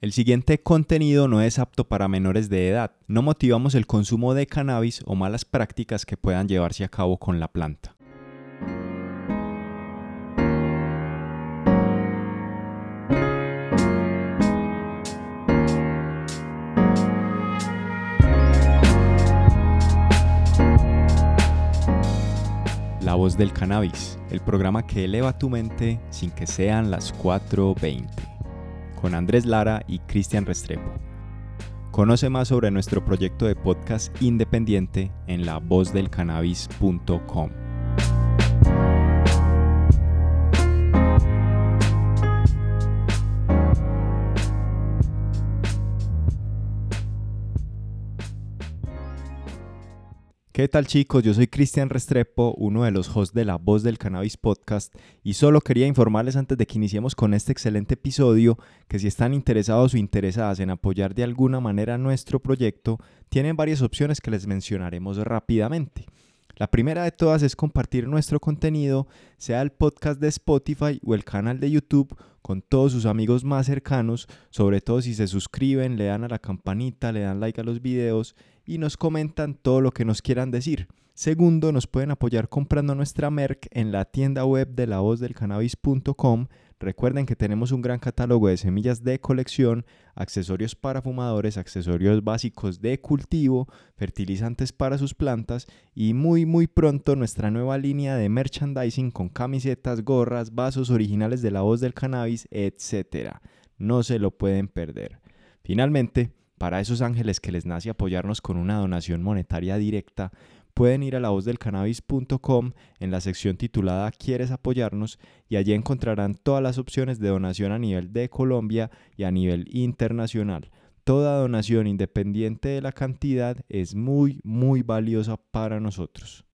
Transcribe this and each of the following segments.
El siguiente contenido no es apto para menores de edad. No motivamos el consumo de cannabis o malas prácticas que puedan llevarse a cabo con la planta. La voz del cannabis, el programa que eleva tu mente sin que sean las 4.20 con Andrés Lara y Cristian Restrepo. Conoce más sobre nuestro proyecto de podcast independiente en lavozdelcannabis.com. ¿Qué tal chicos? Yo soy Cristian Restrepo, uno de los hosts de La Voz del Cannabis Podcast y solo quería informarles antes de que iniciemos con este excelente episodio que si están interesados o interesadas en apoyar de alguna manera nuestro proyecto, tienen varias opciones que les mencionaremos rápidamente. La primera de todas es compartir nuestro contenido, sea el podcast de Spotify o el canal de YouTube, con todos sus amigos más cercanos, sobre todo si se suscriben, le dan a la campanita, le dan like a los videos y nos comentan todo lo que nos quieran decir. Segundo, nos pueden apoyar comprando nuestra merc en la tienda web de la voz del cannabis.com Recuerden que tenemos un gran catálogo de semillas de colección, accesorios para fumadores, accesorios básicos de cultivo, fertilizantes para sus plantas y muy muy pronto nuestra nueva línea de merchandising con camisetas, gorras, vasos originales de la voz del cannabis, etc. No se lo pueden perder. Finalmente, para esos ángeles que les nace apoyarnos con una donación monetaria directa, pueden ir a lavozdelcannabis.com en la sección titulada ¿Quieres apoyarnos? y allí encontrarán todas las opciones de donación a nivel de Colombia y a nivel internacional. Toda donación independiente de la cantidad es muy, muy valiosa para nosotros.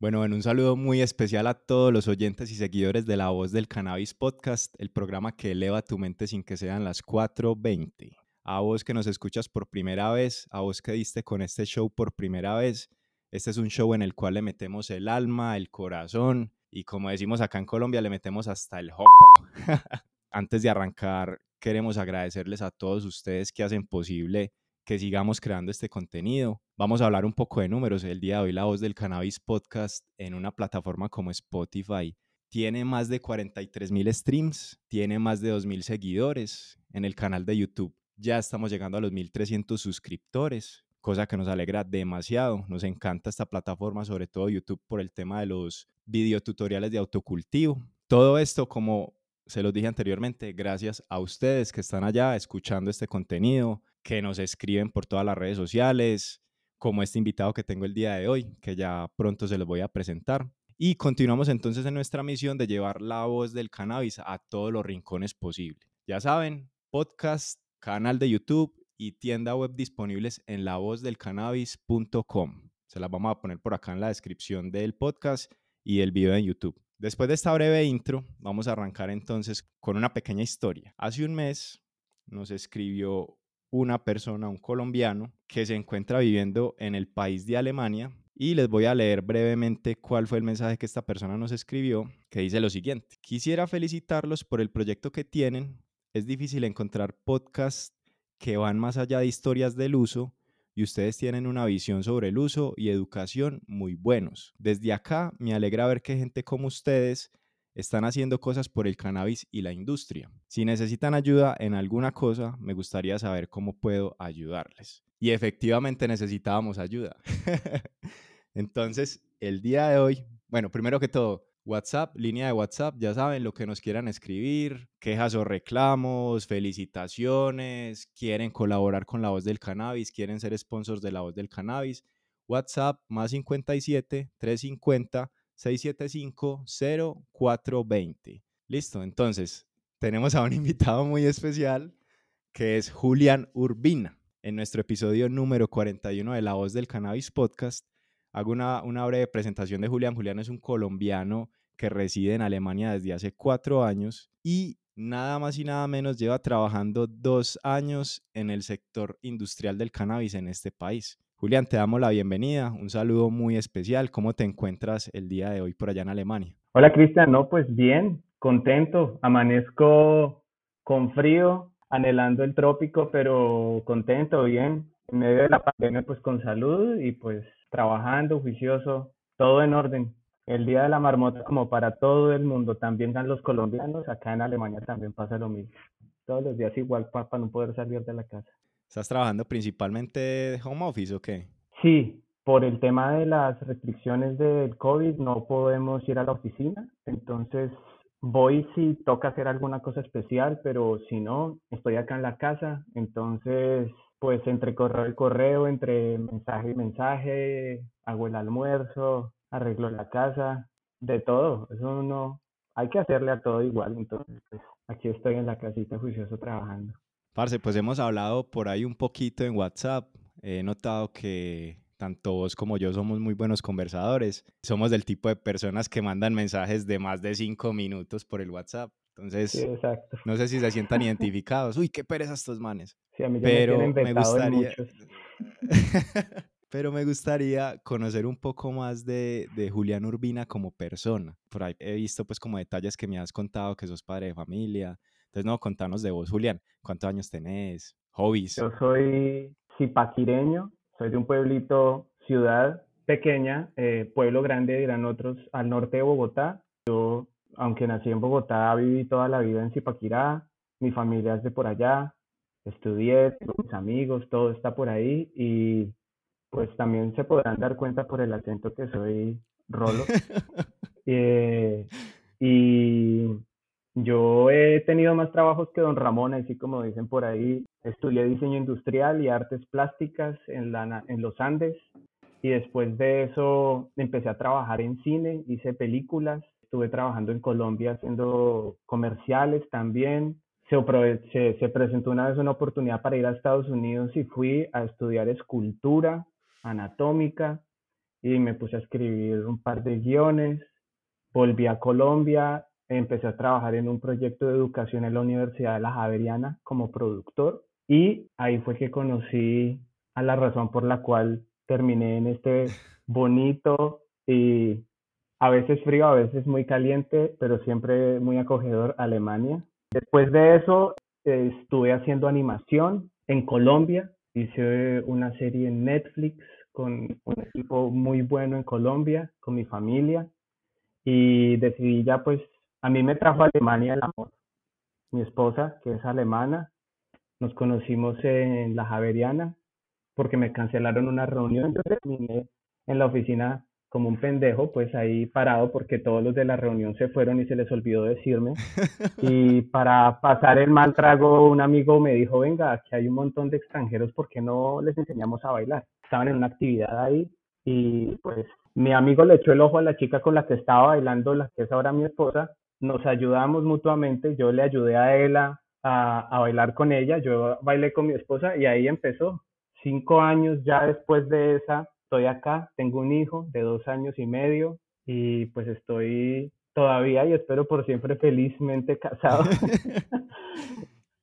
Bueno, en un saludo muy especial a todos los oyentes y seguidores de La Voz del Cannabis Podcast, el programa que eleva tu mente sin que sean las 4.20. A vos que nos escuchas por primera vez, a vos que diste con este show por primera vez, este es un show en el cual le metemos el alma, el corazón y como decimos acá en Colombia, le metemos hasta el hopo. Antes de arrancar, queremos agradecerles a todos ustedes que hacen posible que sigamos creando este contenido. Vamos a hablar un poco de números. El día de hoy la voz del Cannabis Podcast en una plataforma como Spotify tiene más de 43 mil streams, tiene más de 2 mil seguidores en el canal de YouTube. Ya estamos llegando a los 1.300 suscriptores cosa que nos alegra demasiado. Nos encanta esta plataforma, sobre todo YouTube, por el tema de los videotutoriales de autocultivo. Todo esto, como se los dije anteriormente, gracias a ustedes que están allá escuchando este contenido, que nos escriben por todas las redes sociales, como este invitado que tengo el día de hoy, que ya pronto se los voy a presentar. Y continuamos entonces en nuestra misión de llevar la voz del cannabis a todos los rincones posibles. Ya saben, podcast, canal de YouTube y tienda web disponibles en lavozdelcannabis.com. Se las vamos a poner por acá en la descripción del podcast y el video en YouTube. Después de esta breve intro, vamos a arrancar entonces con una pequeña historia. Hace un mes nos escribió una persona, un colombiano, que se encuentra viviendo en el país de Alemania y les voy a leer brevemente cuál fue el mensaje que esta persona nos escribió, que dice lo siguiente. Quisiera felicitarlos por el proyecto que tienen. Es difícil encontrar podcasts que van más allá de historias del uso y ustedes tienen una visión sobre el uso y educación muy buenos. Desde acá me alegra ver que gente como ustedes están haciendo cosas por el cannabis y la industria. Si necesitan ayuda en alguna cosa, me gustaría saber cómo puedo ayudarles. Y efectivamente necesitábamos ayuda. Entonces, el día de hoy, bueno, primero que todo, WhatsApp, línea de WhatsApp, ya saben lo que nos quieran escribir, quejas o reclamos, felicitaciones, quieren colaborar con la voz del cannabis, quieren ser sponsors de la voz del cannabis. WhatsApp más 57 350 675 0420. Listo, entonces tenemos a un invitado muy especial que es Julián Urbina. En nuestro episodio número 41 de La Voz del Cannabis Podcast Hago una, una breve presentación de Julián. Julián es un colombiano que reside en Alemania desde hace cuatro años y nada más y nada menos lleva trabajando dos años en el sector industrial del cannabis en este país. Julián, te damos la bienvenida, un saludo muy especial. ¿Cómo te encuentras el día de hoy por allá en Alemania? Hola Cristian, no, pues bien, contento, amanezco con frío, anhelando el trópico, pero contento, bien. En medio de la pandemia, pues con salud y pues trabajando, juicioso, todo en orden. El Día de la Marmota, como para todo el mundo, también dan los colombianos, acá en Alemania también pasa lo mismo. Todos los días igual para no poder salir de la casa. ¿Estás trabajando principalmente de home office o qué? Sí, por el tema de las restricciones del COVID no podemos ir a la oficina, entonces voy si toca hacer alguna cosa especial, pero si no, estoy acá en la casa, entonces pues entre correo y correo, entre mensaje y mensaje, hago el almuerzo, arreglo la casa, de todo, eso no, hay que hacerle a todo igual, entonces pues, aquí estoy en la casita juicioso trabajando. Parce, pues hemos hablado por ahí un poquito en WhatsApp, he notado que tanto vos como yo somos muy buenos conversadores. Somos del tipo de personas que mandan mensajes de más de cinco minutos por el WhatsApp. Entonces, no sé si se sientan identificados. Uy, qué pereza estos manes. Sí, a mí Pero me, gustaría. Pero me gustaría conocer un poco más de, de, Julián Urbina como persona. Por ahí he visto pues como detalles que me has contado que sos padre de familia. Entonces, no, contanos de vos, Julián. ¿Cuántos años tenés? ¿Hobbies? Yo soy zipaquireño, soy de un pueblito, ciudad pequeña, eh, pueblo grande dirán otros, al norte de Bogotá. Yo, aunque nací en Bogotá, viví toda la vida en Zipaquirá, mi familia es de por allá, estudié, mis amigos, todo está por ahí y pues también se podrán dar cuenta por el acento que soy rolo. Eh, y yo he tenido más trabajos que don Ramón, así como dicen por ahí. Estudié diseño industrial y artes plásticas en, la, en los Andes y después de eso empecé a trabajar en cine, hice películas, estuve trabajando en Colombia haciendo comerciales también. Se, se, presentó una vez una oportunidad para ir a Estados Unidos y fui a estudiar escultura anatómica y me puse a escribir un par de guiones. Volví a Colombia empecé a trabajar en un proyecto de educación en la Universidad de La Javeriana como productor y ahí fue que conocí a la razón por la cual terminé en este bonito y a veces frío, a veces muy caliente, pero siempre muy acogedor Alemania. Después de eso estuve haciendo animación en Colombia, hice una serie en Netflix con un equipo muy bueno en Colombia, con mi familia y decidí ya pues a mí me trajo a Alemania el amor. Mi esposa, que es alemana, nos conocimos en la Javeriana porque me cancelaron una reunión. Yo terminé en la oficina como un pendejo, pues ahí parado porque todos los de la reunión se fueron y se les olvidó decirme. Y para pasar el mal trago, un amigo me dijo, venga, aquí hay un montón de extranjeros, ¿por qué no les enseñamos a bailar? Estaban en una actividad ahí y pues mi amigo le echó el ojo a la chica con la que estaba bailando, la que es ahora mi esposa, nos ayudamos mutuamente, yo le ayudé a ella a, bailar con ella, yo bailé con mi esposa y ahí empezó. Cinco años ya después de esa, estoy acá, tengo un hijo de dos años y medio y pues estoy todavía y espero por siempre felizmente casado.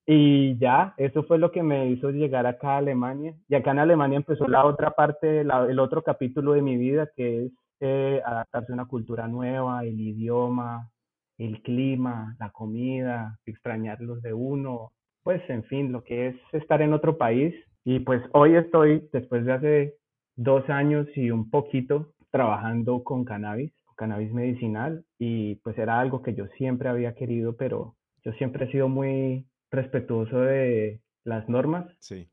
y ya, eso fue lo que me hizo llegar acá a Alemania. Y acá en Alemania empezó la otra parte, el otro capítulo de mi vida, que es eh, adaptarse a una cultura nueva, el idioma, el clima, la comida, extrañar los de uno, pues en fin, lo que es estar en otro país. Y pues hoy estoy, después de hace dos años y un poquito, trabajando con cannabis, cannabis medicinal, y pues era algo que yo siempre había querido, pero yo siempre he sido muy respetuoso de las normas,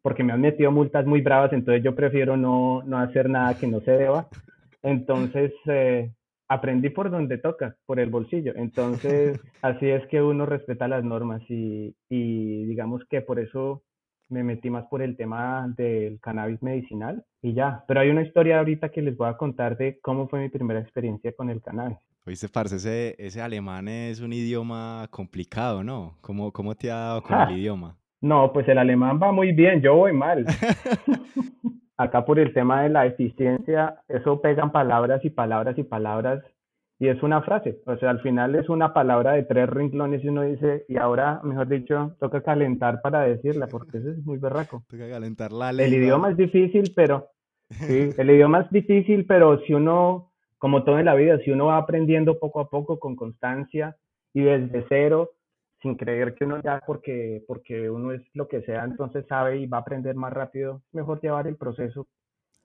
porque me han metido multas muy bravas, entonces yo prefiero no, no hacer nada que no se deba. Entonces, eh, aprendí por donde toca, por el bolsillo. Entonces, así es que uno respeta las normas y, digamos que por eso me metí más por el tema del cannabis medicinal y ya. Pero hay una historia ahorita que les voy a contar de cómo fue mi primera experiencia con el cannabis. Oíste, parce, ese, ese alemán es un idioma complicado, ¿no? ¿Cómo, cómo te ha dado con el idioma? No, pues el alemán va muy bien, yo voy mal. acá por el tema de la eficiencia, eso pegan palabras y palabras y palabras y es una frase, o sea, al final es una palabra de tres rinclones y uno dice, y ahora, mejor dicho, toca calentar para decirla, porque eso es muy berraco. Toca calentar la El idioma es difícil, pero, sí, el idioma es difícil, pero si uno, como todo en la vida, si uno va aprendiendo poco a poco con constancia y desde cero, sin creer que uno ya porque, porque uno es lo que sea, entonces sabe y va a aprender más rápido, mejor llevar el proceso,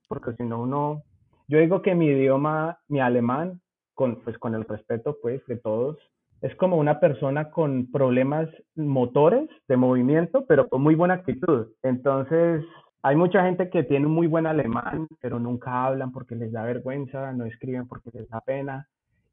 porque si no uno, yo digo que mi idioma, mi alemán, con, pues con el respeto pues de todos, es como una persona con problemas motores de movimiento, pero con muy buena actitud. Entonces, hay mucha gente que tiene un muy buen alemán, pero nunca hablan porque les da vergüenza, no escriben porque les da pena.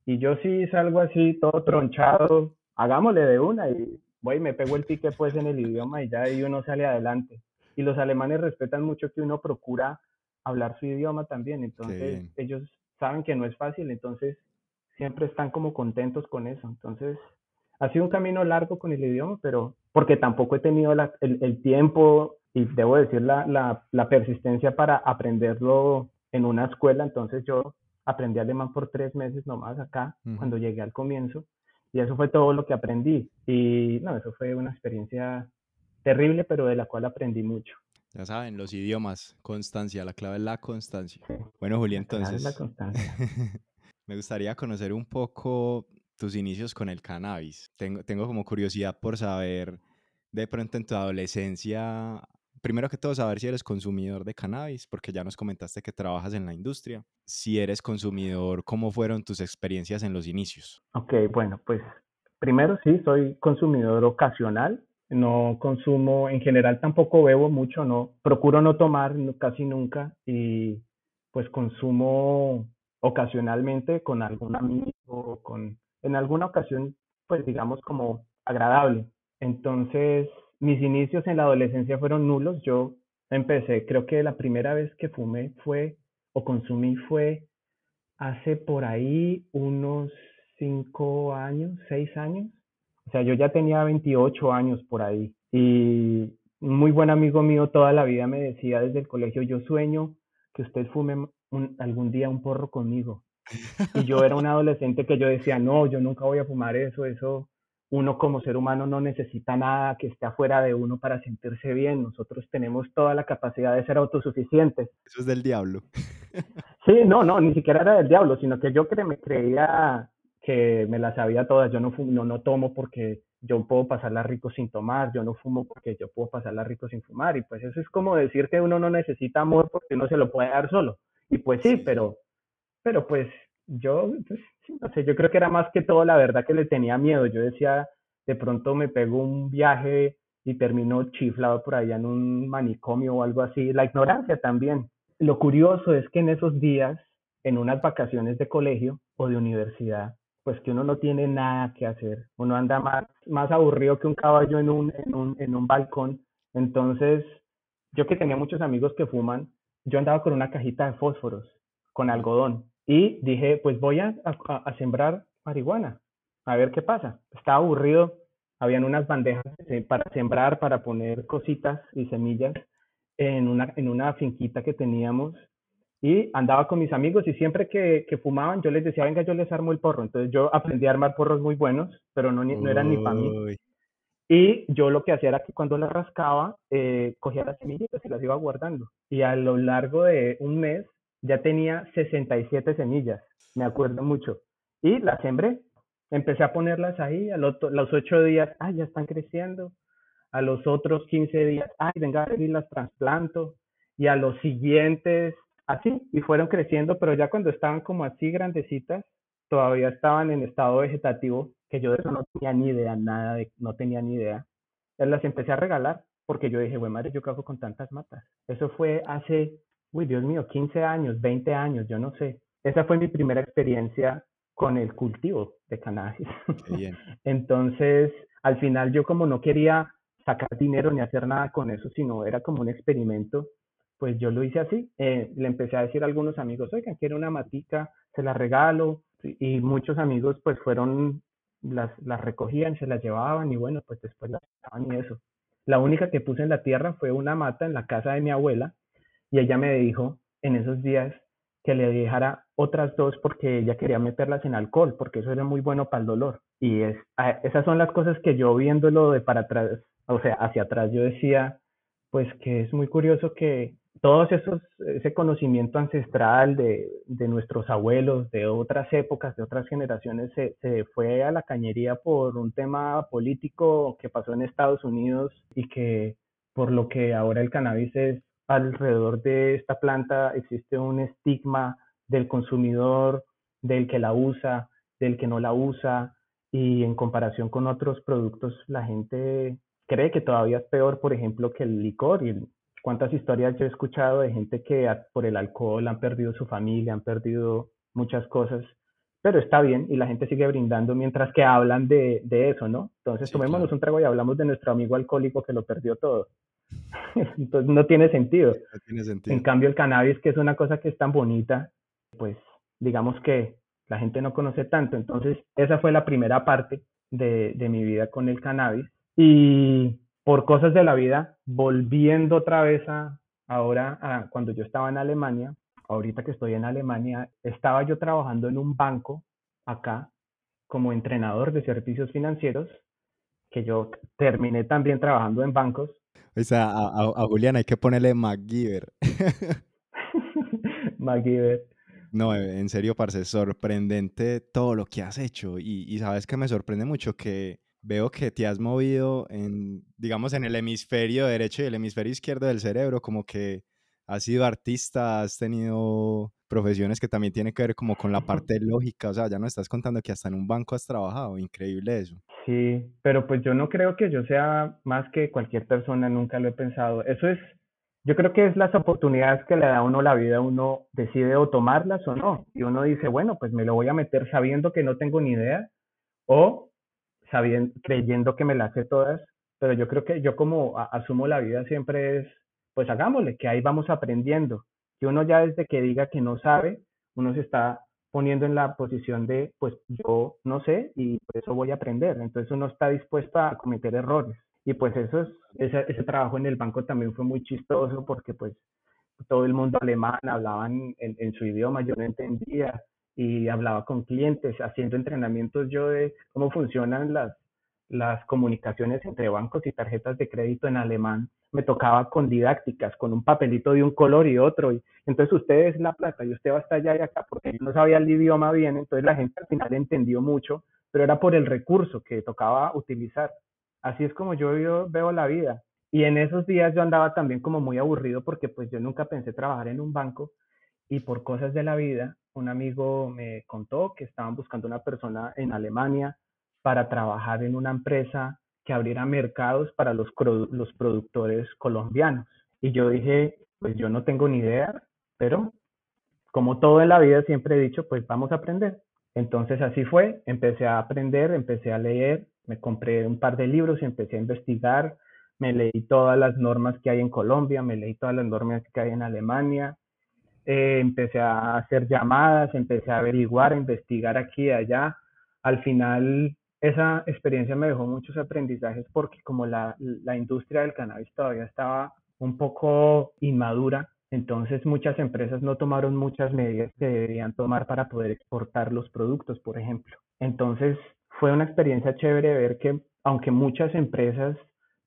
Y yo sí salgo así, todo tronchado, hagámosle de una y voy, me pego el pique pues en el idioma y ya ahí uno sale adelante. Y los alemanes respetan mucho que uno procura hablar su idioma también, entonces ellos saben que no es fácil, entonces siempre están como contentos con eso. Entonces, ha sido un camino largo con el idioma, pero porque tampoco he tenido el, el, tiempo y debo decir la, la, la, persistencia para aprenderlo en una escuela. Entonces yo aprendí alemán por tres meses nomás acá, cuando llegué al comienzo. Y eso fue todo lo que aprendí. Y no, eso fue una experiencia terrible, pero de la cual aprendí mucho. Ya saben, los idiomas, constancia, la clave es la constancia. Bueno, Julián, entonces. La constancia. me gustaría conocer un poco tus inicios con el cannabis. Tengo, como curiosidad por saber, de pronto en tu adolescencia, primero que todo, saber si eres consumidor de cannabis, porque ya nos comentaste que trabajas en la industria. Si eres consumidor, ¿cómo fueron tus experiencias en los inicios? Ok, bueno, pues primero sí, soy consumidor ocasional. No consumo, en general tampoco bebo mucho, no. Procuro no tomar casi nunca y pues consumo ocasionalmente con algún amigo o con, en alguna ocasión, pues digamos como agradable. Entonces, mis inicios en la adolescencia fueron nulos. Yo empecé, creo que la primera vez que fumé fue o consumí fue hace por ahí unos cinco años, seis años. O sea, yo ya tenía 28 años por ahí. Y un muy buen amigo mío toda la vida me decía desde el colegio, yo sueño que usted fume algún día un porro conmigo. Y yo era un adolescente que yo decía, no, yo nunca voy a fumar eso, eso, uno como ser humano no necesita nada que esté afuera de uno para sentirse bien, nosotros tenemos toda la capacidad de ser autosuficientes. Eso es del diablo. Sí, no, no, ni siquiera era del diablo, sino que yo me creía que me las sabía todas, yo no, no, no tomo porque yo puedo pasarla rico sin tomar, yo no fumo porque yo puedo pasarla rico sin fumar, y pues eso es como decir que uno no necesita amor porque uno se lo puede dar solo. Y pues sí, pero, pero pues yo, pues, no sé, yo creo que era más que todo la verdad que le tenía miedo. Yo decía, de pronto me pego un viaje y termino chiflado por allá en un manicomio o algo así. La ignorancia también. Lo curioso es que en esos días, en unas vacaciones de colegio o de universidad, pues que uno no tiene nada que hacer. Uno anda más, más aburrido que un caballo en un, en un, en un balcón. Entonces, yo que tenía muchos amigos que fuman, yo andaba con una cajita de fósforos, con algodón, y dije, pues voy a, a, sembrar marihuana, a ver qué pasa. Estaba aburrido, habían unas bandejas para sembrar, para poner cositas y semillas en una, en una finquita que teníamos y andaba con mis amigos y siempre que, que, fumaban yo les decía, venga, yo les armo el porro. Entonces yo aprendí a armar porros muy buenos, pero no, no eran ni para mí. Y yo lo que hacía era que cuando las rascaba, eh, cogía las semillas y las iba guardando. Y a lo largo de un mes ya tenía 67 semillas, me acuerdo mucho. Y las sembré. Empecé a ponerlas ahí, a los, los 8 días, ay, ya están creciendo. A los otros 15 días, ay, venga, y las trasplanto. Y a los siguientes, así, y fueron creciendo, pero ya cuando estaban como así grandecitas, todavía estaban en estado vegetativo, que yo de eso no tenía ni idea, nada de, no tenía ni idea. las empecé a regalar porque yo dije, güey, madre, yo cago con tantas matas. Eso fue hace, uy, Dios mío, 15 años, 20 años, yo no sé. Esa fue mi primera experiencia con el cultivo de cannabis. Entonces, al final yo como no quería sacar dinero ni hacer nada con eso, sino era como un experimento, pues yo lo hice así. Eh, le empecé a decir a algunos amigos, oigan, quiero una matica, se la regalo. Y muchos amigos pues fueron las, las recogían, se las llevaban y bueno, pues después las daban y eso. La única que puse en la tierra fue una mata en la casa de mi abuela y ella me dijo en esos días que le dejara otras dos porque ella quería meterlas en alcohol, porque eso era muy bueno para el dolor. Y es, esas son las cosas que yo viéndolo de para atrás, o sea, hacia atrás, yo decía, pues que es muy curioso que todos esos, ese conocimiento ancestral de, de, nuestros abuelos, de otras épocas, de otras generaciones, se, se, fue a la cañería por un tema político que pasó en Estados Unidos y que por lo que ahora el cannabis es alrededor de esta planta existe un estigma del consumidor, del que la usa, del que no la usa, y en comparación con otros productos, la gente cree que todavía es peor, por ejemplo, que el licor. Y cuántas historias yo he escuchado de gente que por el alcohol han perdido su familia, han perdido muchas cosas, pero está bien y la gente sigue brindando mientras que hablan de, de eso, ¿no? Entonces tomémonos un trago y hablamos de nuestro amigo alcohólico que lo perdió todo. Entonces no tiene sentido. No tiene sentido. En cambio el cannabis, que es una cosa que es tan bonita, pues digamos que la gente no conoce tanto. Entonces, esa fue la primera parte de, de, mi vida con el cannabis. Y por cosas de la vida, volviendo otra vez a ahora, a, cuando yo estaba en Alemania, ahorita que estoy en Alemania, estaba yo trabajando en un banco acá como entrenador de servicios financieros, que yo terminé también trabajando en bancos. O sea, a, a, a Julián hay que ponerle MacGyver. MacGyver. No, eh, en serio, parce, sorprendente todo lo que has hecho. Y, y, sabes que me sorprende mucho que veo que te has movido en, digamos, en el hemisferio derecho y el hemisferio izquierdo del cerebro, como que has sido artista, has tenido profesiones que también tienen que ver como con la parte lógica, o sea, ya no estás contando que hasta en un banco has trabajado, increíble eso. Sí, pero pues yo no creo que yo sea más que cualquier persona, nunca lo he pensado. Eso es yo creo que es las oportunidades que le da a uno la vida, uno decide o tomarlas o no. Y uno dice, bueno, pues me lo voy a meter sabiendo que no tengo ni idea o sabiendo, creyendo que me las sé todas. Pero yo creo que yo como asumo la vida siempre es, pues hagámosle, que ahí vamos aprendiendo. Que uno ya desde que diga que no sabe, uno se está poniendo en la posición de, pues yo no sé y por eso voy a aprender. Entonces uno está dispuesto a cometer errores. Y pues eso es, ese, ese trabajo en el banco también fue muy chistoso porque pues todo el mundo alemán hablaban en, en, su idioma, yo no entendía y hablaba con clientes, haciendo entrenamientos yo de cómo funcionan las, las comunicaciones entre bancos y tarjetas de crédito en alemán. Me tocaba con didácticas, con un papelito de un color y otro. Y entonces usted es la plata y usted va hasta allá y acá porque yo no sabía el idioma bien. Entonces la gente al final entendió mucho, pero era por el recurso que tocaba utilizar. Así es como yo, veo la vida. Y en esos días yo andaba también como muy aburrido porque pues yo nunca pensé trabajar en un banco y por cosas de la vida, un amigo me contó que estaban buscando una persona en Alemania para trabajar en una empresa que abriera mercados para los, los productores colombianos. Y yo dije, pues yo no tengo ni idea, pero como todo en la vida siempre he dicho, pues vamos a aprender. Entonces así fue, empecé a aprender, empecé a leer, me compré un par de libros y empecé a investigar, me leí todas las normas que hay en Colombia, me leí todas las normas que hay en Alemania, eh, empecé a hacer llamadas, empecé a averiguar, a investigar aquí y allá. Al final, esa experiencia me dejó muchos aprendizajes porque como la, la industria del cannabis todavía estaba un poco inmadura, entonces muchas empresas no tomaron muchas medidas que deberían tomar para poder exportar los productos, por ejemplo. Entonces fue una experiencia chévere ver que aunque muchas empresas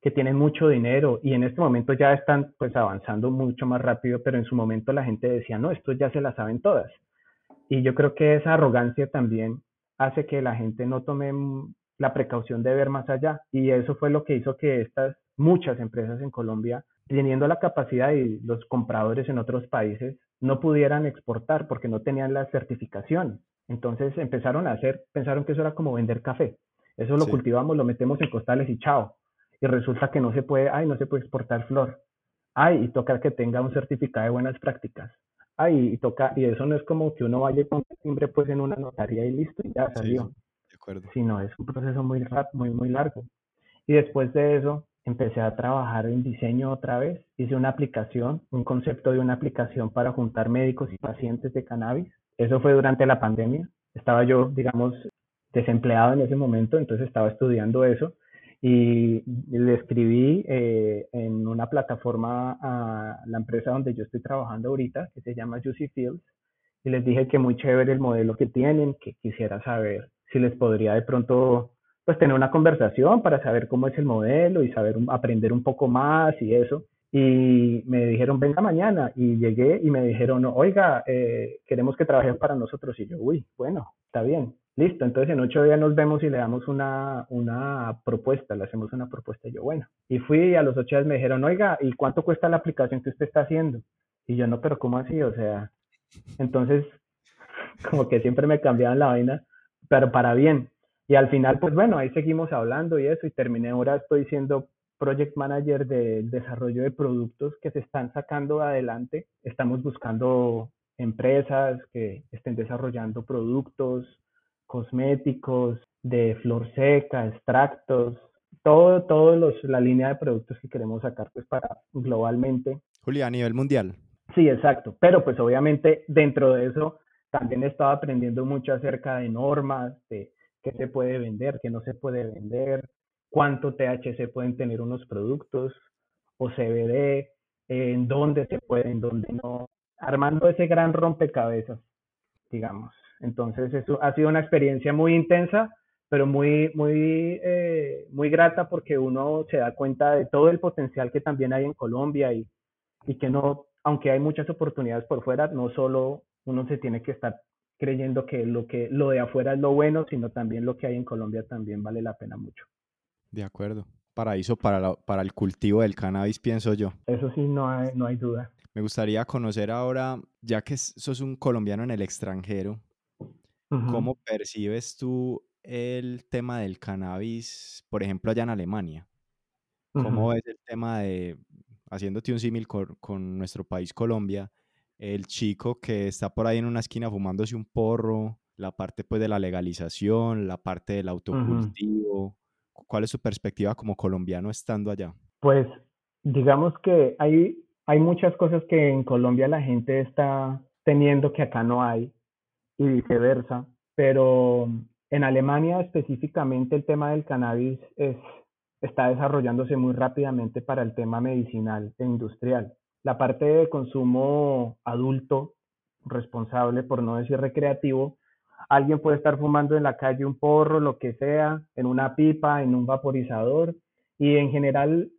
que tienen mucho dinero y en este momento ya están pues avanzando mucho más rápido, pero en su momento la gente decía, no, esto ya se la saben todas. Y yo creo que esa arrogancia también hace que la gente no tome la precaución de ver más allá. Y eso fue lo que hizo que estas muchas empresas en Colombia, teniendo la capacidad y los compradores en otros países, no pudieran exportar porque no tenían las certificaciones. Entonces empezaron a hacer, pensaron que eso era como vender café. Eso lo cultivamos, lo metemos en costales y chao. Y resulta que no se puede, ay, no se puede exportar flor. Ay, y toca que tenga un certificado de buenas prácticas. Ay, y toca, y eso no es como que uno vaya con timbre pues en una notaría y listo, y ya salió. de acuerdo. Sino es un proceso muy, muy, muy largo. Y después de eso, empecé a trabajar en diseño otra vez. Hice una aplicación, un concepto de una aplicación para juntar médicos y pacientes de cannabis eso fue durante la pandemia. Estaba yo, digamos, desempleado en ese momento, entonces estaba estudiando eso y le escribí eh, en una plataforma a la empresa donde yo estoy trabajando ahorita, que se llama Juicy Fields, y les dije que muy chévere el modelo que tienen, que quisiera saber si les podría de pronto pues tener una conversación para saber cómo es el modelo y saber aprender un poco más y eso. y me dijeron, venga mañana. Y llegué y me dijeron, oiga, eh, queremos que trabajen para nosotros. Y yo, uy, bueno, está bien, listo. Entonces en ocho días nos vemos y le damos una, una propuesta, le hacemos una propuesta. Y yo, bueno. Y fui y a los ocho días me dijeron, oiga, ¿y cuánto cuesta la aplicación que usted está haciendo? Y yo, no, pero ¿cómo así? O sea, entonces, como que siempre me cambiaban la vaina, pero para bien. Y al final, pues bueno, ahí seguimos hablando y eso, y terminé ahora, estoy siendo project manager del desarrollo de productos que se están sacando adelante. Estamos buscando empresas que estén desarrollando productos cosméticos, de flor seca, extractos, todo, todo los, la línea de productos que queremos sacar pues para globalmente. Julia, a nivel mundial. Sí, exacto. Pero pues obviamente dentro de eso también he estado aprendiendo mucho acerca de normas, de qué se puede vender, qué no se puede vender, cuánto THC pueden tener unos productos o CBD, en dónde se puede, en dónde no, armando ese gran rompecabezas, digamos. Entonces, eso ha sido una experiencia muy intensa, pero muy, muy, eh, muy grata porque uno se da cuenta de todo el potencial que también hay en Colombia y, y que no, aunque hay muchas oportunidades por fuera, no solo uno se tiene que estar creyendo que lo, que lo de afuera es lo bueno, sino también lo que hay en Colombia también vale la pena mucho. De acuerdo. Paraíso para, para el cultivo del cannabis, pienso yo. Eso sí, no hay, no hay duda. Me gustaría conocer ahora, ya que sos un colombiano en el extranjero, ¿cómo percibes tú el tema del cannabis, por ejemplo, allá en Alemania? ¿Cómo es el tema de, haciéndote un símil con, nuestro país Colombia, el chico que está por ahí en una esquina fumándose un porro, la parte pues de la legalización, la parte del autocultivo, ¿Cuál es su perspectiva como colombiano estando allá? Pues digamos que hay, hay muchas cosas que en Colombia la gente está teniendo que acá no hay y viceversa, pero en Alemania específicamente el tema del cannabis es, está desarrollándose muy rápidamente para el tema medicinal e industrial. La parte de consumo adulto, responsable, por no decir recreativo, Alguien puede estar fumando en la calle un porro, lo que sea, en una pipa, en un vaporizador. Y en general,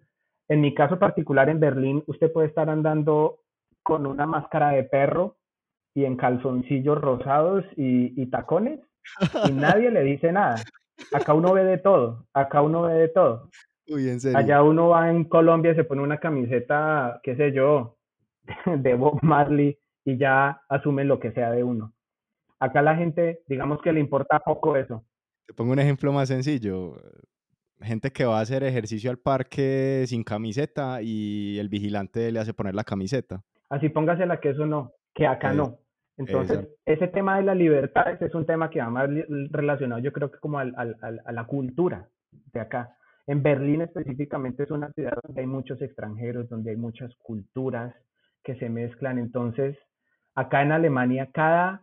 en mi caso particular en Berlín, usted puede estar andando con una máscara de perro y en calzoncillos rosados y, tacones y nadie le dice nada. Acá uno ve de todo, acá uno ve de todo. Uy, en serio. Allá uno va en Colombia y se pone una camiseta, qué sé yo, de Bob Marley y ya asumen lo que sea de uno. Acá la gente, digamos que le importa poco eso. Te pongo un ejemplo más sencillo. Gente que va a hacer ejercicio al parque sin camiseta y el vigilante le hace poner la camiseta. Así póngasela que eso no, que acá no. Entonces, ese tema de la libertad es un tema que va más relacionado, yo creo que como al, a la cultura de acá. En Berlín específicamente es una ciudad donde hay muchos extranjeros, donde hay muchas culturas que se mezclan. Entonces, acá en Alemania, cada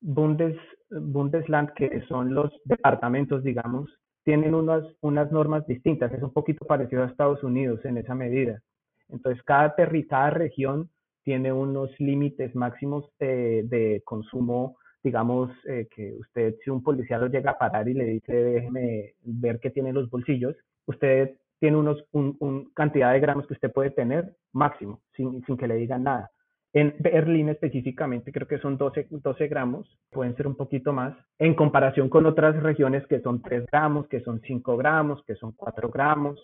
Bundes, Bundesland, que son los departamentos, digamos, tienen unas, unas normas distintas. Es un poquito parecido a Estados Unidos en esa medida. Entonces, cada, cada región tiene unos límites máximos de, consumo, digamos, eh, que usted, si un policía lo llega a parar y le dice, déjeme ver qué tiene los bolsillos, usted tiene unos, un, cantidad de gramos que usted puede tener máximo, sin, sin que le digan nada. En Berlín específicamente creo que son 12, 12 gramos, pueden ser un poquito más, en comparación con otras regiones que son 3 gramos, que son 5 gramos, que son 4 gramos.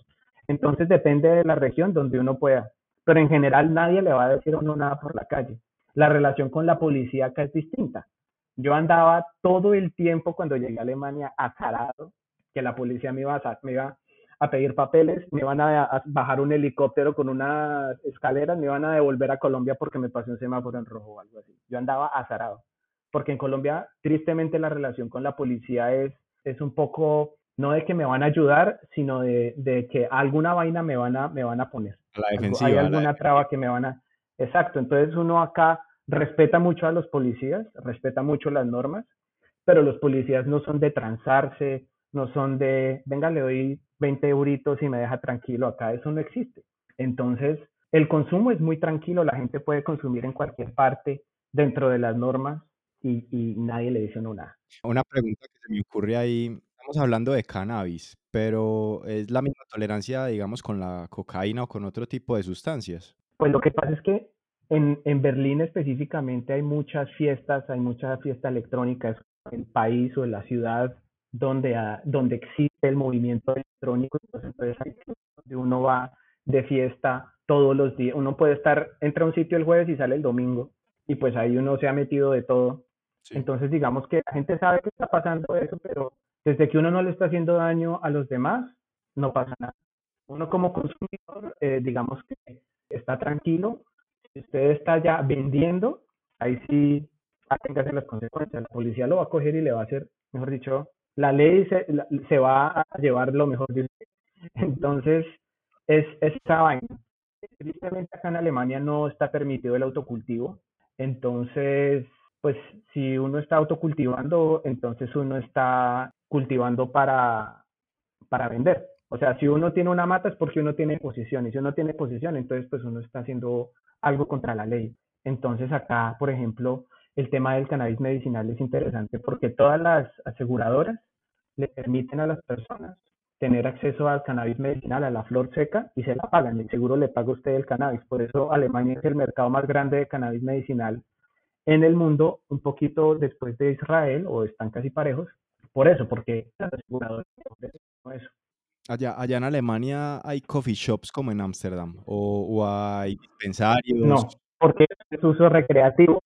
Entonces depende de la región donde uno pueda. Pero en general nadie le va a decir uno nada por la calle. La relación con la policía acá es distinta. Yo andaba todo el tiempo cuando llegué a Alemania azarado, que la policía me iba a, pedir papeles, me van a, bajar un helicóptero con unas escaleras, me van a devolver a Colombia porque me pasé un semáforo en rojo o algo así. Yo andaba azarado, porque en Colombia tristemente la relación con la policía es, es un poco, no de que me van a ayudar, sino de, de que alguna vaina me van a, me van a poner. Hay alguna traba que me van a... Exacto, entonces uno acá respeta mucho a los policías, respeta mucho las normas, pero los policías no son de transarse, no son de, venga, le doy 20 euritos y me deja tranquilo, acá eso no existe. Entonces, el consumo es muy tranquilo, la gente puede consumir en cualquier parte dentro de las normas y, nadie le dice no nada. Una pregunta que se me ocurre ahí, estamos hablando de cannabis, pero ¿es la misma tolerancia, digamos, con la cocaína o con otro tipo de sustancias? Pues lo que pasa es que en, en Berlín específicamente hay muchas fiestas, hay mucha fiesta electrónica, es el país o en la ciudad donde, donde existe el movimiento electrónico, entonces uno va de fiesta todos los días, uno puede estar, entra a un sitio el jueves y sale el domingo, y pues ahí uno se ha metido de todo. Entonces digamos que la gente sabe que está pasando eso, pero desde que uno no le está haciendo daño a los demás, no pasa nada. Uno como consumidor, eh, digamos que está tranquilo. Si usted está ya vendiendo, ahí sí hacer las consecuencias. La policía lo va a coger y le va a hacer, mejor dicho, la ley se, se va a llevar lo mejor de usted. Entonces, es, es esa vaina. Tristemente acá en Alemania no está permitido el autocultivo. Entonces, pues si uno está autocultivando, entonces uno está cultivando para, para vender. O sea, si uno tiene una mata es porque uno tiene posición y si uno tiene posición, entonces pues uno está haciendo algo contra la ley. Entonces acá, por ejemplo, el tema del cannabis medicinal es interesante porque todas las aseguradoras le permiten a las personas tener acceso al cannabis medicinal, a la flor seca, y se la pagan. El seguro le paga usted el cannabis. Por eso Alemania es el mercado más grande de cannabis medicinal en el mundo, un poquito después de Israel, o están casi parejos. Por eso, porque las aseguradoras eso. Allá, allá en Alemania hay coffee shops como en Ámsterdam o, o, hay dispensarios. No, porque es uso recreativo.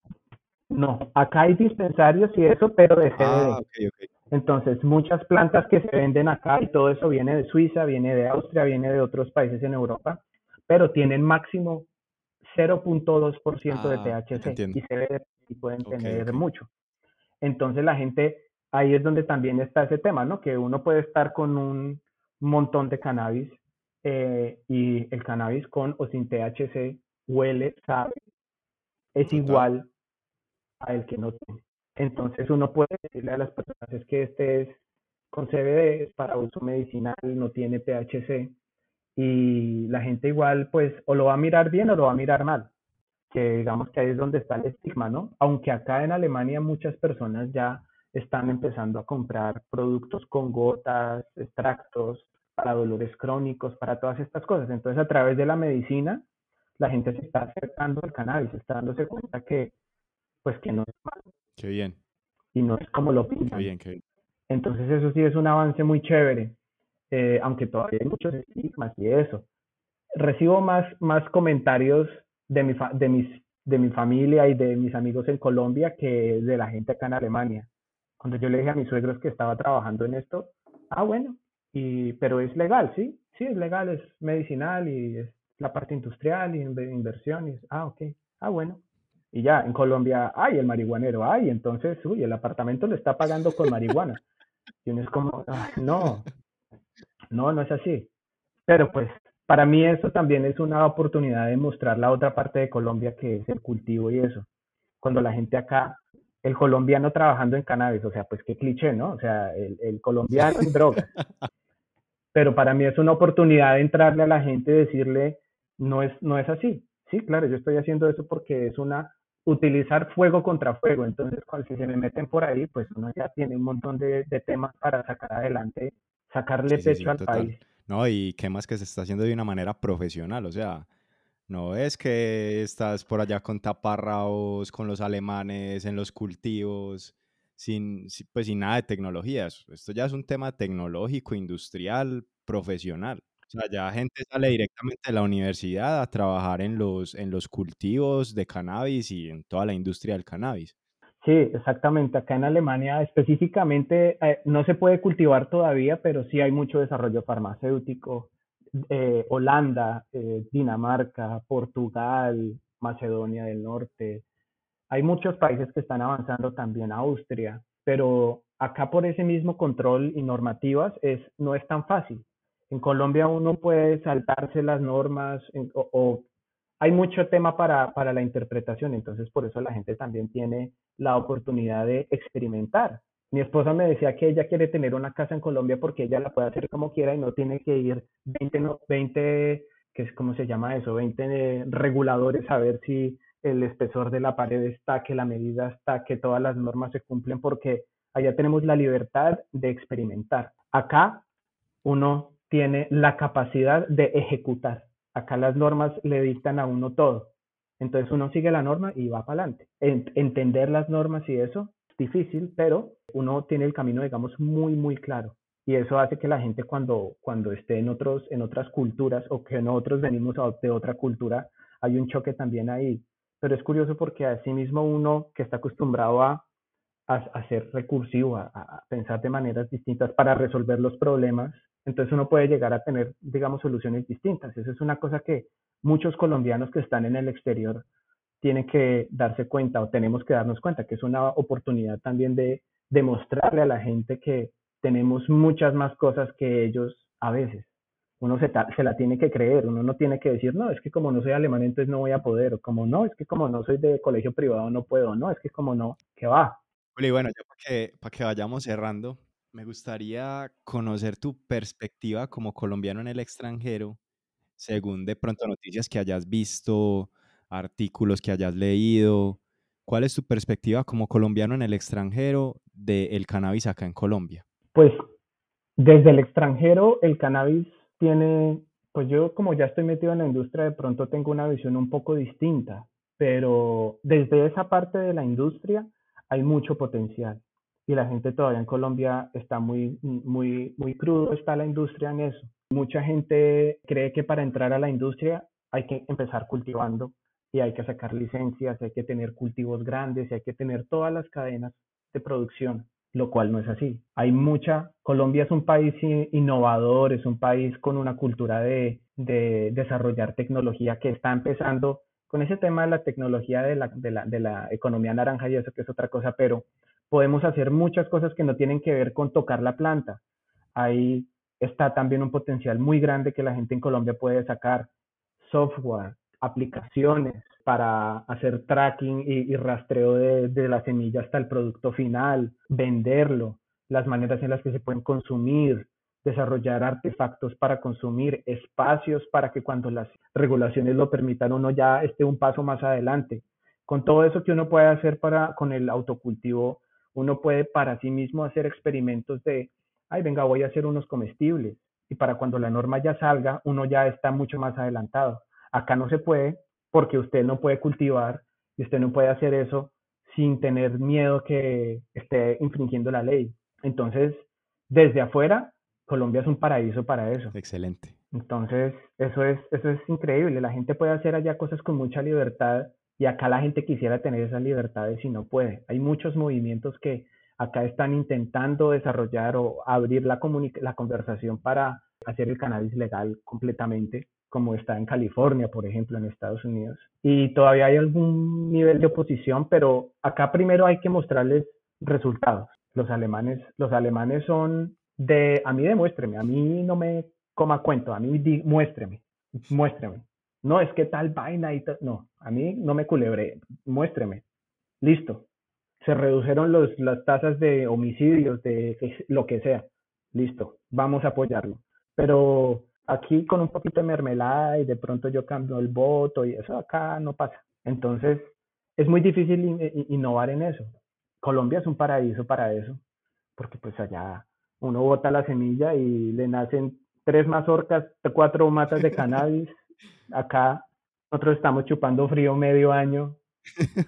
No, acá hay dispensarios y eso, pero de CBD. Ah, okay, okay. Entonces, muchas plantas que se venden acá y todo eso viene de Suiza, viene de Austria, viene de otros países en Europa, pero tienen máximo 0.2% de ah, THC y CBD y pueden tener mucho. Entonces, la gente, ahí es donde también está ese tema, ¿no? Que uno puede estar con un montón de cannabis eh, y el cannabis con o sin THC huele, sabe, es igual a el que no tiene. Entonces uno puede decirle a las personas es que este es con CBD, es para uso medicinal, no tiene THC y la gente igual pues o lo va a mirar bien o lo va a mirar mal, que digamos que ahí es donde está el estigma, ¿no? Aunque acá en Alemania muchas personas ya están empezando a comprar productos con gotas, extractos para dolores crónicos, para todas estas cosas. Entonces a través de la medicina la gente se está acercando al cannabis, está dándose cuenta que pues que no es malo. Qué bien. Y no es como lo pintan. Qué bien, qué bien. Entonces eso sí es un avance muy chévere, eh, aunque todavía hay muchos estigmas y eso. Recibo más, más comentarios de mi, de, mis, de mi familia y de mis amigos en Colombia que de la gente acá en Alemania. Cuando yo le dije a mis suegros que estaba trabajando en esto, ah, bueno, y, pero es legal, ¿sí? Sí, es legal, es medicinal y es la parte industrial y inversión. Y ah, ok, ah, bueno. Y ya, en Colombia, ay, el marihuanero, ay, entonces, uy, el apartamento le está pagando con marihuana. Y uno es como, no, no, no es así. Pero pues, para mí eso también es una oportunidad de mostrar la otra parte de Colombia que es el cultivo y eso. Cuando la gente acá, el colombiano trabajando en cannabis, o sea, pues qué cliché, ¿no? O sea, el, el colombiano en drogas. Pero para mí es una oportunidad de entrarle a la gente y decirle, no es, no es así. Sí, claro, yo estoy haciendo eso porque es una utilizar fuego contra fuego. Entonces, cuando si se me meten por ahí, pues uno ya tiene un montón de, temas para sacar adelante, sacarle pecho al país. No, y qué más que se está haciendo de una manera profesional, o sea, no es que estás por allá con taparraos, con los alemanes, en los cultivos, sin, pues sin nada de tecnologías. Esto ya es un tema tecnológico, industrial, profesional. O sea, ya gente sale directamente de la universidad a trabajar en los, en los cultivos de cannabis y en toda la industria del cannabis. Sí, exactamente. Acá en Alemania específicamente eh, no se puede cultivar todavía, pero sí hay mucho desarrollo farmacéutico. Eh, Holanda, eh, Dinamarca, Portugal, Macedonia del Norte. Hay muchos países que están avanzando también, Austria, pero acá por ese mismo control y normativas es, no es tan fácil. En Colombia uno puede saltarse las normas o, hay mucho tema para, para, la interpretación, entonces por eso la gente también tiene la oportunidad de experimentar. Mi esposa me decía que ella quiere tener una casa en Colombia porque ella la puede hacer como quiera y no tiene que ir 20, 20 que es como se llama eso, 20 reguladores a ver si el espesor de la pared está, que la medida está, que todas las normas se cumplen, porque allá tenemos la libertad de experimentar. Acá uno tiene la capacidad de ejecutar. Acá las normas le dictan a uno todo. Entonces uno sigue la norma y va para adelante. Entender las normas y eso es difícil, pero uno tiene el camino, digamos, muy, muy claro. Y eso hace que la gente cuando, cuando esté en, otros, en otras culturas o que nosotros venimos de otra cultura, hay un choque también ahí. Pero es curioso porque así mismo uno que está acostumbrado a, a, ser recursivo, a pensar de maneras distintas para resolver los problemas, entonces uno puede llegar a tener, digamos, soluciones distintas. Eso es una cosa que muchos colombianos que están en el exterior tienen que darse cuenta o tenemos que darnos cuenta que es una oportunidad también de demostrarle a la gente que tenemos muchas más cosas que ellos a veces. Uno se, la tiene que creer, uno no tiene que decir, no, es que como no soy alemán entonces no voy a poder, o como no, es que como no soy de colegio privado no puedo, no, es que como no, que va. Y bueno, ya para que, para que vayamos cerrando, me gustaría conocer tu perspectiva como colombiano en el extranjero según de pronto noticias que hayas visto, artículos que hayas leído. ¿Cuál es tu perspectiva como colombiano en el extranjero del cannabis acá en Colombia? Pues desde el extranjero el cannabis tiene, pues yo como ya estoy metido en la industria, de pronto tengo una visión un poco distinta, pero desde esa parte de la industria hay mucho potencial y la gente todavía en Colombia está muy, muy, muy crudo, está la industria en eso. Mucha gente cree que para entrar a la industria hay que empezar cultivando y hay que sacar licencias, hay que tener cultivos grandes y hay que tener todas las cadenas de producción, lo cual no es así. Hay mucha, Colombia es un país innovador, es un país con una cultura de, de desarrollar tecnología que está empezando con ese tema de la tecnología de la, de la, de la economía naranja y eso que es otra cosa, pero podemos hacer muchas cosas que no tienen que ver con tocar la planta. Hay está también un potencial muy grande que la gente en Colombia puede sacar. Software, aplicaciones para hacer tracking y, rastreo de, de, la semilla hasta el producto final, venderlo, las maneras en las que se pueden consumir, desarrollar artefactos para consumir, espacios para que cuando las regulaciones lo permitan uno ya esté un paso más adelante. Con todo eso que uno puede hacer para, con el autocultivo, uno puede para sí mismo hacer experimentos de ay, venga, voy a hacer unos comestibles. Y para cuando la norma ya salga, uno ya está mucho más adelantado. Acá no se puede porque usted no puede cultivar y usted no puede hacer eso sin tener miedo que esté infringiendo la ley. Entonces, desde afuera, Colombia es un paraíso para eso. Excelente. Entonces, eso es, eso es increíble. La gente puede hacer allá cosas con mucha libertad y acá la gente quisiera tener esas libertades y no puede. Hay muchos movimientos que acá están intentando desarrollar o abrir la, la conversación para hacer el cannabis legal completamente, como está en California, por ejemplo, en Estados Unidos. Y todavía hay algún nivel de oposición, pero acá primero hay que mostrarles resultados. Los alemanes, los alemanes son de, a mí demuéstreme, a mí no me coma cuento, a mí muéstreme, muéstreme. No es que tal vaina y tal, no, a mí no me culebre, muéstreme. Listo, se redujeron los, las tasas de homicidios, de lo que sea. Listo, vamos a apoyarlo. Pero aquí con un poquito de mermelada y de pronto yo cambio el voto y eso acá no pasa. Entonces, es muy difícil innovar en eso. Colombia es un paraíso para eso, porque pues allá uno bota la semilla y le nacen tres mazorcas, cuatro matas de cannabis. Acá nosotros estamos chupando frío medio año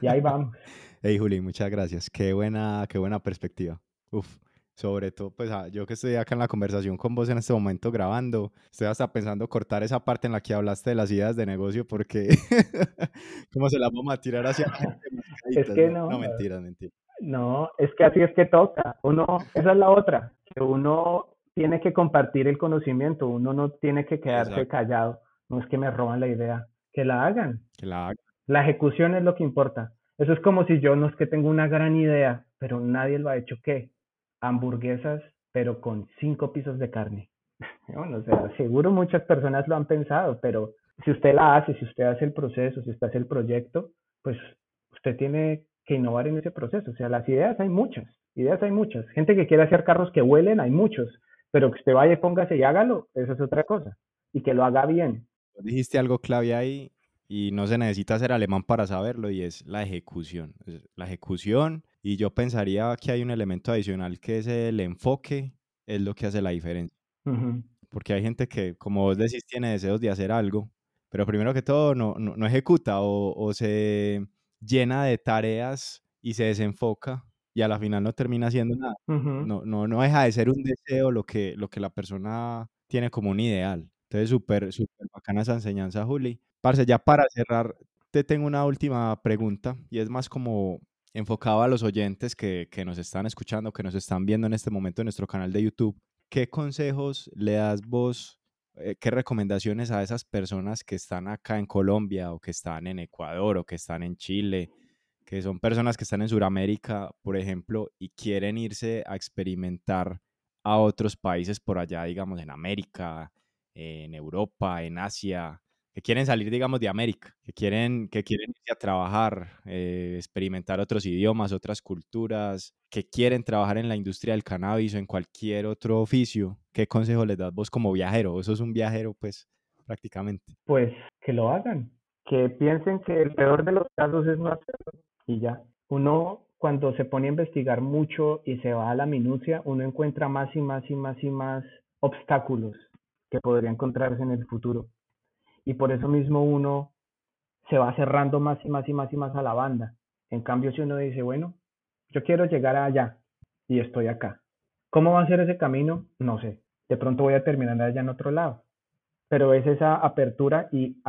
y ahí vamos. Hey Juli, muchas gracias. Qué buena, qué buena perspectiva. Uf, sobre todo, pues ah, yo que estoy acá en la conversación con vos en este momento grabando, estoy hasta pensando cortar esa parte en la que hablaste de las ideas de negocio porque cómo se la vamos a tirar hacia Es que no. No, mentira, mentira. No, es que así es que toca. Uno, esa es la otra, que uno tiene que compartir el conocimiento, uno no tiene que quedarse callado. No es que me roban la idea, que la hagan. Que la hagan. La ejecución es lo que importa. Eso es como si yo no es que tengo una gran idea, pero nadie lo ha hecho qué? Hamburguesas, pero con cinco pisos de carne. Bueno, o sea, seguro muchas personas lo han pensado, pero si usted la hace, si usted hace el proceso, si usted hace el proyecto, pues usted tiene que innovar en ese proceso. O sea, las ideas hay muchas, ideas hay muchas. Gente que quiere hacer carros que huelen, hay muchos, pero que usted vaya, póngase y hágalo, eso es otra cosa. Y que lo haga bien. Dijiste algo clave ahí y no se necesita ser alemán para saberlo y es la ejecución. La ejecución Y yo pensaría que hay un elemento adicional que es el enfoque, es lo que hace la diferencia. Porque hay gente que, como vos decís, tiene deseos de hacer algo, pero primero que todo no, no, ejecuta o, o, se llena de tareas y se desenfoca y a la final no termina haciendo nada. no, no, no deja de ser un deseo lo que, lo que la persona tiene como un ideal. Entonces, súper, súper bacana esa enseñanza, Juli. Parce, ya para cerrar, te tengo una última pregunta y es más como enfocado a los oyentes que, que nos están escuchando, que nos están viendo en este momento en nuestro canal de YouTube. ¿Qué consejos le das vos eh, qué recomendaciones a esas personas que están acá en Colombia o que están en Ecuador o que están en Chile, que son personas que están en Sudamérica, por ejemplo, y quieren irse a experimentar a otros países por allá, digamos, en América, en Europa, en Asia, que quieren salir, digamos, de América, que quieren, que quieren irse a trabajar, eh, experimentar otros idiomas, otras culturas, que quieren trabajar en la industria del cannabis o en cualquier otro oficio, ¿qué consejo les das vos como viajero? Eso es un viajero, pues, prácticamente. Pues que lo hagan, que piensen que el peor de los casos es no hacerlo y ya. Uno cuando se pone a investigar mucho y se va a la minucia, uno encuentra más y más y más y más obstáculos que podría encontrarse en el futuro y por eso mismo uno se va cerrando más y más y más y más a la banda. En cambio, si uno dice, bueno, yo quiero llegar allá y estoy acá. ¿Cómo va a ser ese camino? No sé. De pronto voy a terminar allá en otro lado. Pero es esa apertura y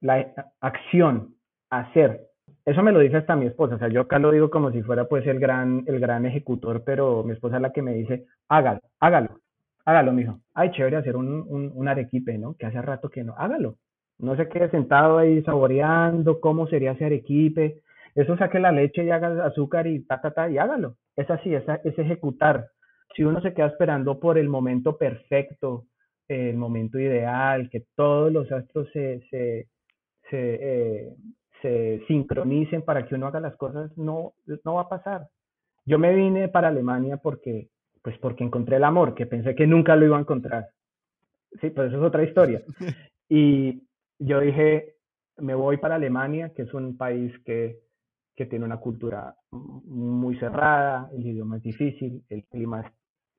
la acción, hacer. Eso me lo dice hasta mi esposa. O sea, yo acá lo digo como si fuera pues el gran, el gran ejecutor, pero mi esposa es la que me dice, hágalo, hágalo hágalo, mijo. Ay, chévere hacer un, un, arequipe, ¿no? Que hace rato que no. Hágalo. No se quede sentado ahí saboreando cómo sería ese arequipe. Eso saque la leche y haga azúcar y ta, ta, ta, y hágalo. Es así, es, es ejecutar. Si uno se queda esperando por el momento perfecto, el momento ideal, que todos los astros se, se, se, eh, se sincronicen para que uno haga las cosas, no, no va a pasar. Yo me vine para Alemania porque pues porque encontré el amor, que pensé que nunca lo iba a encontrar. Sí, pero eso es otra historia. Y yo dije, me voy para Alemania, que es un país que, que tiene una cultura muy cerrada, el idioma es difícil, el clima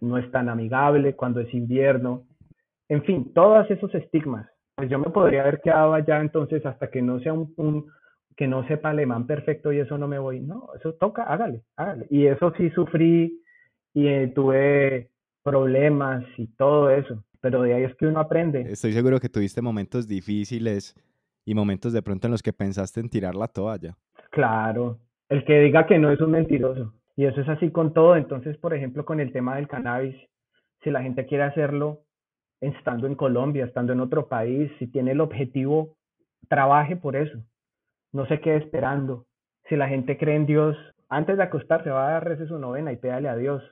no es tan amigable cuando es invierno. En fin, todos esos estigmas. Pues yo me podría haber quedado allá entonces hasta que no sea un, un que no sepa alemán perfecto y eso no me voy. No, eso toca, hágale, hágale. Y eso sí sufrí y eh, tuve problemas y todo eso, pero de ahí es que uno aprende. Estoy seguro que tuviste momentos difíciles y momentos de pronto en los que pensaste en tirar la toalla. Claro, el que diga que no es un mentiroso. Y eso es así con todo. Entonces, por ejemplo, con el tema del cannabis, si la gente quiere hacerlo estando en Colombia, estando en otro país, si tiene el objetivo, trabaje por eso. No se quede esperando. Si la gente cree en Dios, antes de acostarse va a dar su novena y pégale a Dios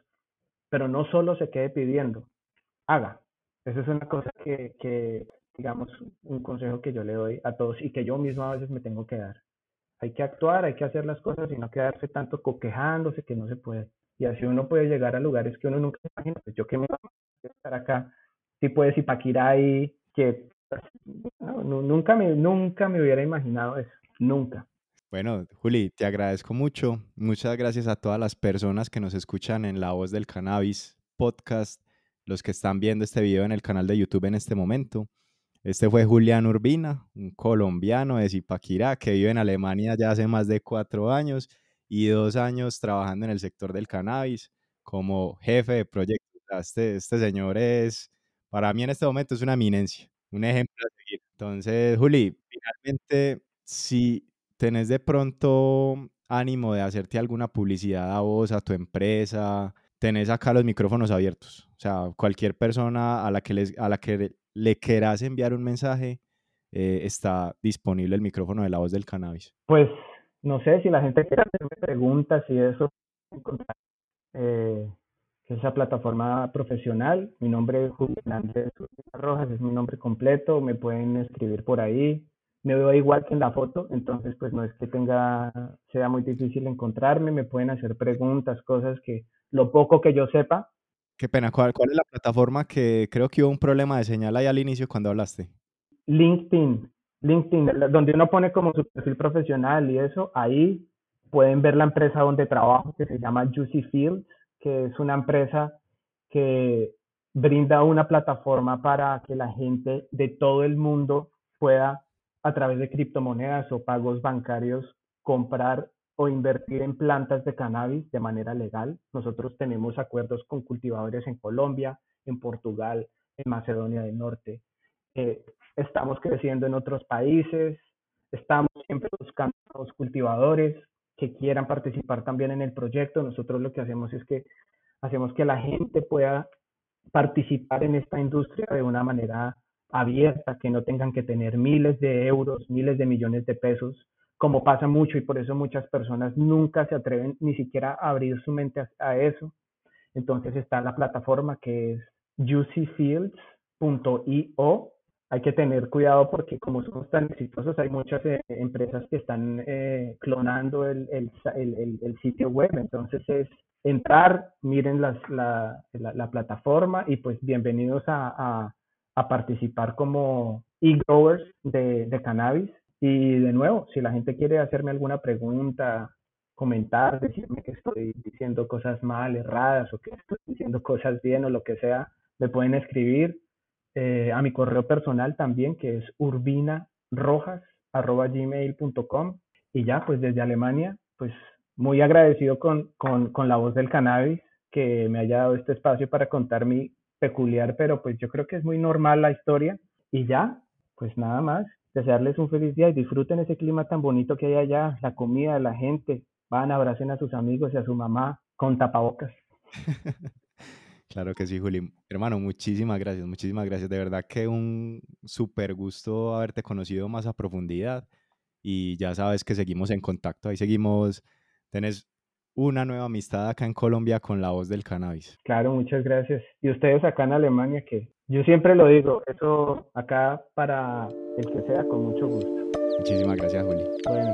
pero no solo se quede pidiendo, haga. Esa es una cosa que, que, digamos, un consejo que yo le doy a todos y que yo mismo a veces me tengo que dar. Hay que actuar, hay que hacer las cosas y no quedarse tanto coquejándose que no se puede. Y así uno puede llegar a lugares que uno nunca imagina. Pues yo que me voy a estar acá, si puedes Zipaquirá ahí, que nunca, me, nunca me hubiera imaginado eso, nunca. Bueno, Juli, te agradezco mucho. Muchas gracias a todas las personas que nos escuchan en La Voz del Cannabis podcast, los que están viendo este video en el canal de YouTube en este momento. Este fue Julián Urbina, un colombiano de Zipaquirá que vive en Alemania ya hace más de cuatro años y dos años trabajando en el sector del cannabis como jefe de proyecto. Este, este señor es, para mí en este momento es una eminencia, un ejemplo a seguir. Entonces, Juli, finalmente, si ¿tenés de pronto ánimo de hacerte alguna publicidad a vos, a tu empresa? Tenés acá los micrófonos abiertos. O sea, cualquier persona a la que, les, a la que le quieras enviar un mensaje, eh, está disponible el micrófono de la voz del cannabis. Pues no sé si la gente quiere hacerme preguntas y eso, eh, esa plataforma profesional. Mi nombre es Julián Andrés Rojas, es mi nombre completo. Me pueden escribir por ahí me veo igual que en la foto, entonces pues no es que tenga, sea muy difícil encontrarme, me pueden hacer preguntas, cosas que lo poco que yo sepa. Qué pena, ¿cuál, cuál es la plataforma que creo que hubo un problema de señal ahí al inicio cuando hablaste? LinkedIn, LinkedIn, donde uno pone como su perfil profesional y eso, ahí pueden ver la empresa donde trabajo, que se llama Juicy Fields, que es una empresa que brinda una plataforma para que la gente de todo el mundo pueda, a través de criptomonedas o pagos bancarios, comprar o invertir en plantas de cannabis de manera legal. Nosotros tenemos acuerdos con cultivadores en Colombia, en Portugal, en Macedonia del Norte. Eh, estamos creciendo en otros países, estamos siempre buscando a los cultivadores que quieran participar también en el proyecto. Nosotros lo que hacemos es que hacemos que la gente pueda participar en esta industria de una manera abierta, que no tengan que tener miles de euros, miles de millones de pesos, como pasa mucho y por eso muchas personas nunca se atreven ni siquiera a abrir su mente a, eso. Entonces está la plataforma que es juicyfields.io. Hay que tener cuidado porque como somos tan exitosos, hay muchas eh, empresas que están eh, clonando el, sitio web. Entonces es entrar, miren la, plataforma y pues bienvenidos a, a, participar como e-growers de, de, cannabis. Y de nuevo, si la gente quiere hacerme alguna pregunta, comentar, decirme que estoy diciendo cosas mal, erradas, o que estoy diciendo cosas bien o lo que sea, me pueden escribir eh, a mi correo personal también, que es urbinarojas.gmail.com. Y ya, pues desde Alemania, pues muy agradecido con, con, con, la voz del cannabis que me haya dado este espacio para contar mi peculiar, pero pues yo creo que es muy normal la historia. Y ya, pues nada más, desearles un feliz día y disfruten ese clima tan bonito que hay allá, la comida, la gente, van, abracen a sus amigos y a su mamá con tapabocas. Claro que sí, Juli. Hermano, muchísimas gracias, muchísimas gracias. De verdad que un súper gusto haberte conocido más a profundidad y ya sabes que seguimos en contacto, ahí seguimos tenés una nueva amistad acá en Colombia con la voz del cannabis. Claro, muchas gracias. Y ustedes acá en Alemania, que yo siempre lo digo, eso acá para el que sea, con mucho gusto. Muchísimas gracias, Juli. Bueno.